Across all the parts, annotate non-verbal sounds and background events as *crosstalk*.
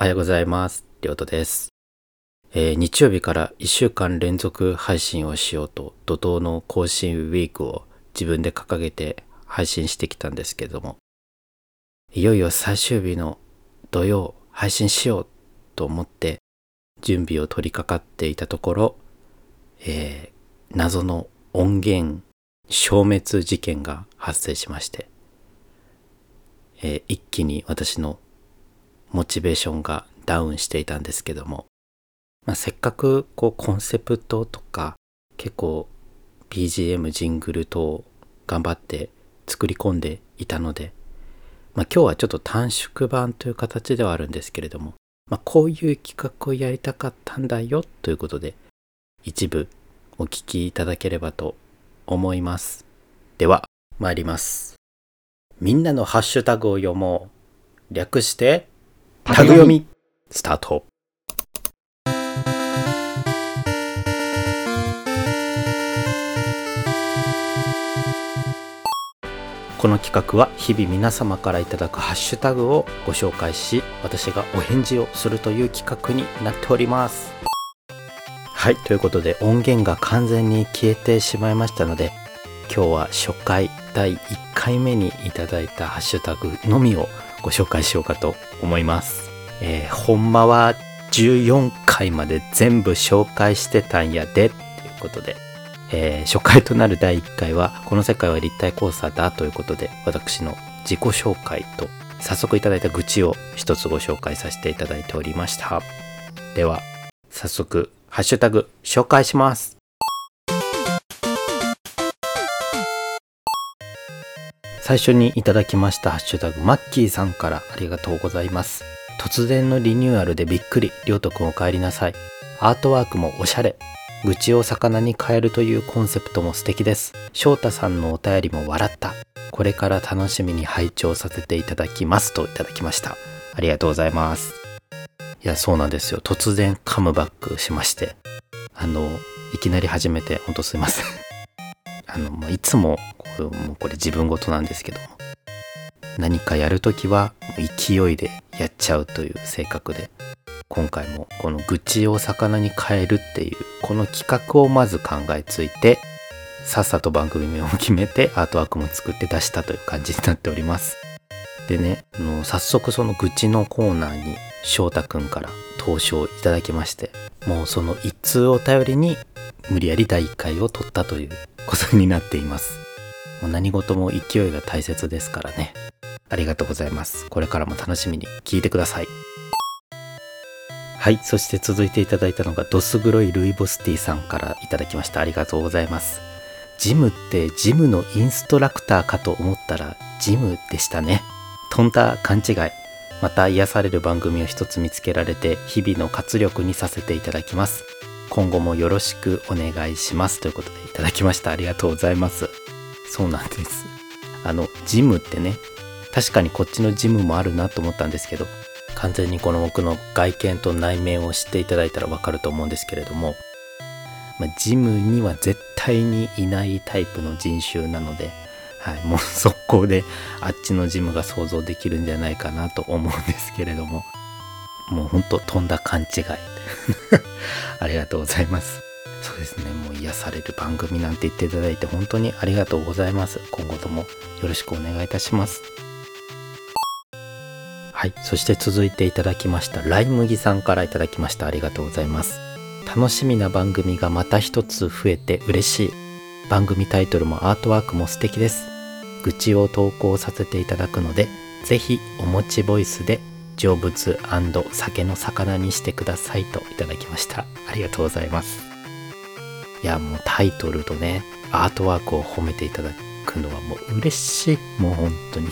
おはようございます。りょうとです。えー日曜日から1週間連続配信をしようと、怒涛の更新ウィークを自分で掲げて配信してきたんですけども、いよいよ最終日の土曜配信しようと思って準備を取り掛かっていたところ、えー謎の音源消滅事件が発生しまして、えー一気に私のモチベーションがダウンしていたんですけども、まあ、せっかくこうコンセプトとか結構 BGM ジングル等頑張って作り込んでいたので、まあ、今日はちょっと短縮版という形ではあるんですけれども、まあ、こういう企画をやりたかったんだよということで一部お聞きいただければと思います。では参ります。みんなのハッシュタグを読もう。略してタグ読み。スタート。この企画は日々皆様からいただくハッシュタグをご紹介し私がお返事をするという企画になっております。はいということで音源が完全に消えてしまいましたので今日は初回第1回目にいただいたハッシュタグのみをご紹介しようかと思います。えー、ほんまは14回まで全部紹介してたんやでっていうことで、えー初回となる第1回はこの世界は立体交差だということで私の自己紹介と早速いただいた愚痴を一つご紹介させていただいておりました。では早速ハッシュタグ紹介します。最初にいただきましたハッシュタグマッキーさんからありがとうございます。突然のリニューアルでびっくりりょうとくんお帰りなさい。アートワークもおしゃれ。愚痴を魚に変えるというコンセプトも素敵です。翔太さんのお便りも笑った。これから楽しみに拝聴させていただきますといただきました。ありがとうございます。いやそうなんですよ。突然カムバックしまして。あのいきなり始めてほんとすいません。*laughs* あの、まあ、いつももうこれ自分事なんですけども何かやるときは勢いでやっちゃうという性格で今回もこの愚痴を魚に変えるっていうこの企画をまず考えついてさっさと番組名を決めてアートワークも作って出したという感じになっております。でねあの早速その愚痴のコーナーに翔太くんから投書をいただきましてもうその一通を頼りに無理やり第1回を取ったということになっています。もう何事も勢いが大切ですからね。ありがとうございます。これからも楽しみに聞いてください。はい。そして続いていただいたのがドス黒いルイボスティーさんからいただきました。ありがとうございます。ジムってジムのインストラクターかと思ったらジムでしたね。とんだ勘違い。また癒される番組を一つ見つけられて日々の活力にさせていただきます。今後もよろしくお願いします。ということでいただきました。ありがとうございます。そうなんです。あのジムってね確かにこっちのジムもあるなと思ったんですけど完全にこの僕の外見と内面を知っていただいたらわかると思うんですけれども、まあ、ジムには絶対にいないタイプの人種なので、はい、もう速攻であっちのジムが想像できるんじゃないかなと思うんですけれどももうほんととんだ勘違い。*laughs* ありがとうございます。そうですね。もう癒される番組なんて言っていただいて本当にありがとうございます。今後ともよろしくお願いいたします。はい。そして続いていただきました。ライ麦さんからいただきました。ありがとうございます。楽しみな番組がまた一つ増えて嬉しい。番組タイトルもアートワークも素敵です。愚痴を投稿させていただくのでぜひお持ちボイスで成仏酒の魚にしてくださいといただきました。ありがとうございます。いやもうタイトルとねアートワークを褒めていただくのはもう嬉しい。もう本当に。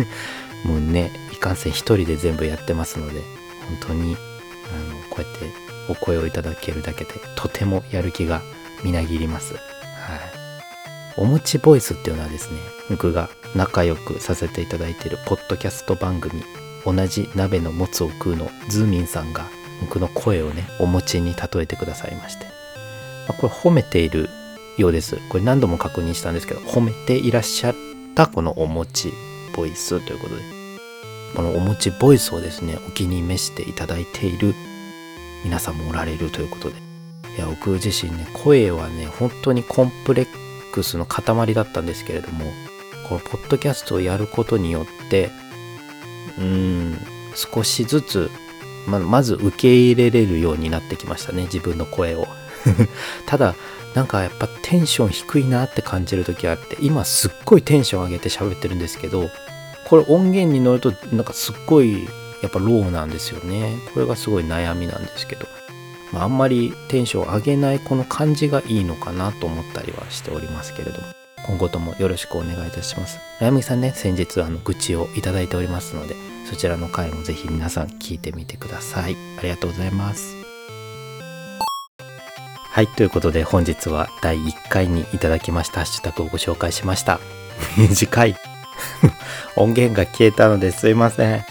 *laughs* もうねいかんせん一人で全部やってますので本当にあのこうやってお声をいただけるだけでとてもやる気がみなぎります。はい。おもちボイスっていうのはですね僕が仲良くさせていただいているポッドキャスト番組同じ鍋のもつを食うのズーミンさんが僕の声をねお餅に例えてくださいまして、あこれ褒めているようです。これ何度も確認したんですけど褒めていらっしゃったこのお餅ボイスということで。このお持ちボイスをですねお気に召していただいている皆さんもおられるということで。いや僕自身ね声はね本当にコンプレックスの塊だったんですけれどもこのポッドキャストをやることによってうーん少しずつままず受け入れれるようになってきましたね自分の声を。*laughs* ただなんかやっぱテンション低いなって感じる時があって今すっごいテンション上げて喋ってるんですけどこれ音源に乗るとなんかすっごいやっぱローなんですよね。これがすごい悩みなんですけど、まあ、あんまりテンション上げないこの感じがいいのかなと思ったりはしておりますけれども。今後ともよろしくお願いいたします。あやみさんね先日あの愚痴をいただいておりますのでそちらの回もぜひ皆さん聞いてみてください。ありがとうございます。はいということで本日は第1回にいただきましたハッシュタグをご紹介しました。*laughs* 短い *laughs* 音源が消えたのですいません。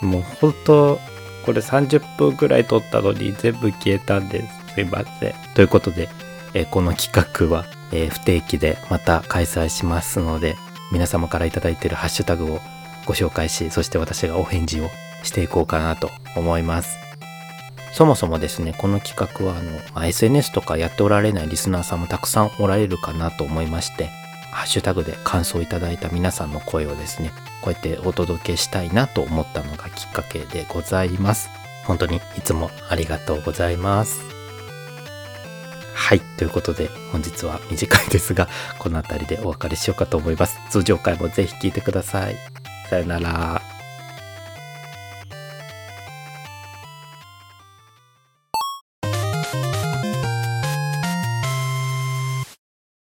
もう本当これ30分くらい撮ったのに全部消えたんですすいません。ということで、えこの企画は、え不定期でまた開催しますので皆様から頂いているハッシュタグをご紹介しそして私がお返事をしていこうかなと思います。そもそもですねこの企画はあの、まあ SNS とかやっておられないリスナーさんもたくさんおられるかなと思いましてハッシュタグで感想いただいた皆さんの声をですねこうやってお届けしたいなと思ったのがきっかけでございます。本当にいつもありがとうございます。はいということで本日は短いですがこの辺りでお別れしようかと思います。通常回もぜひ聞いてください。さよなら。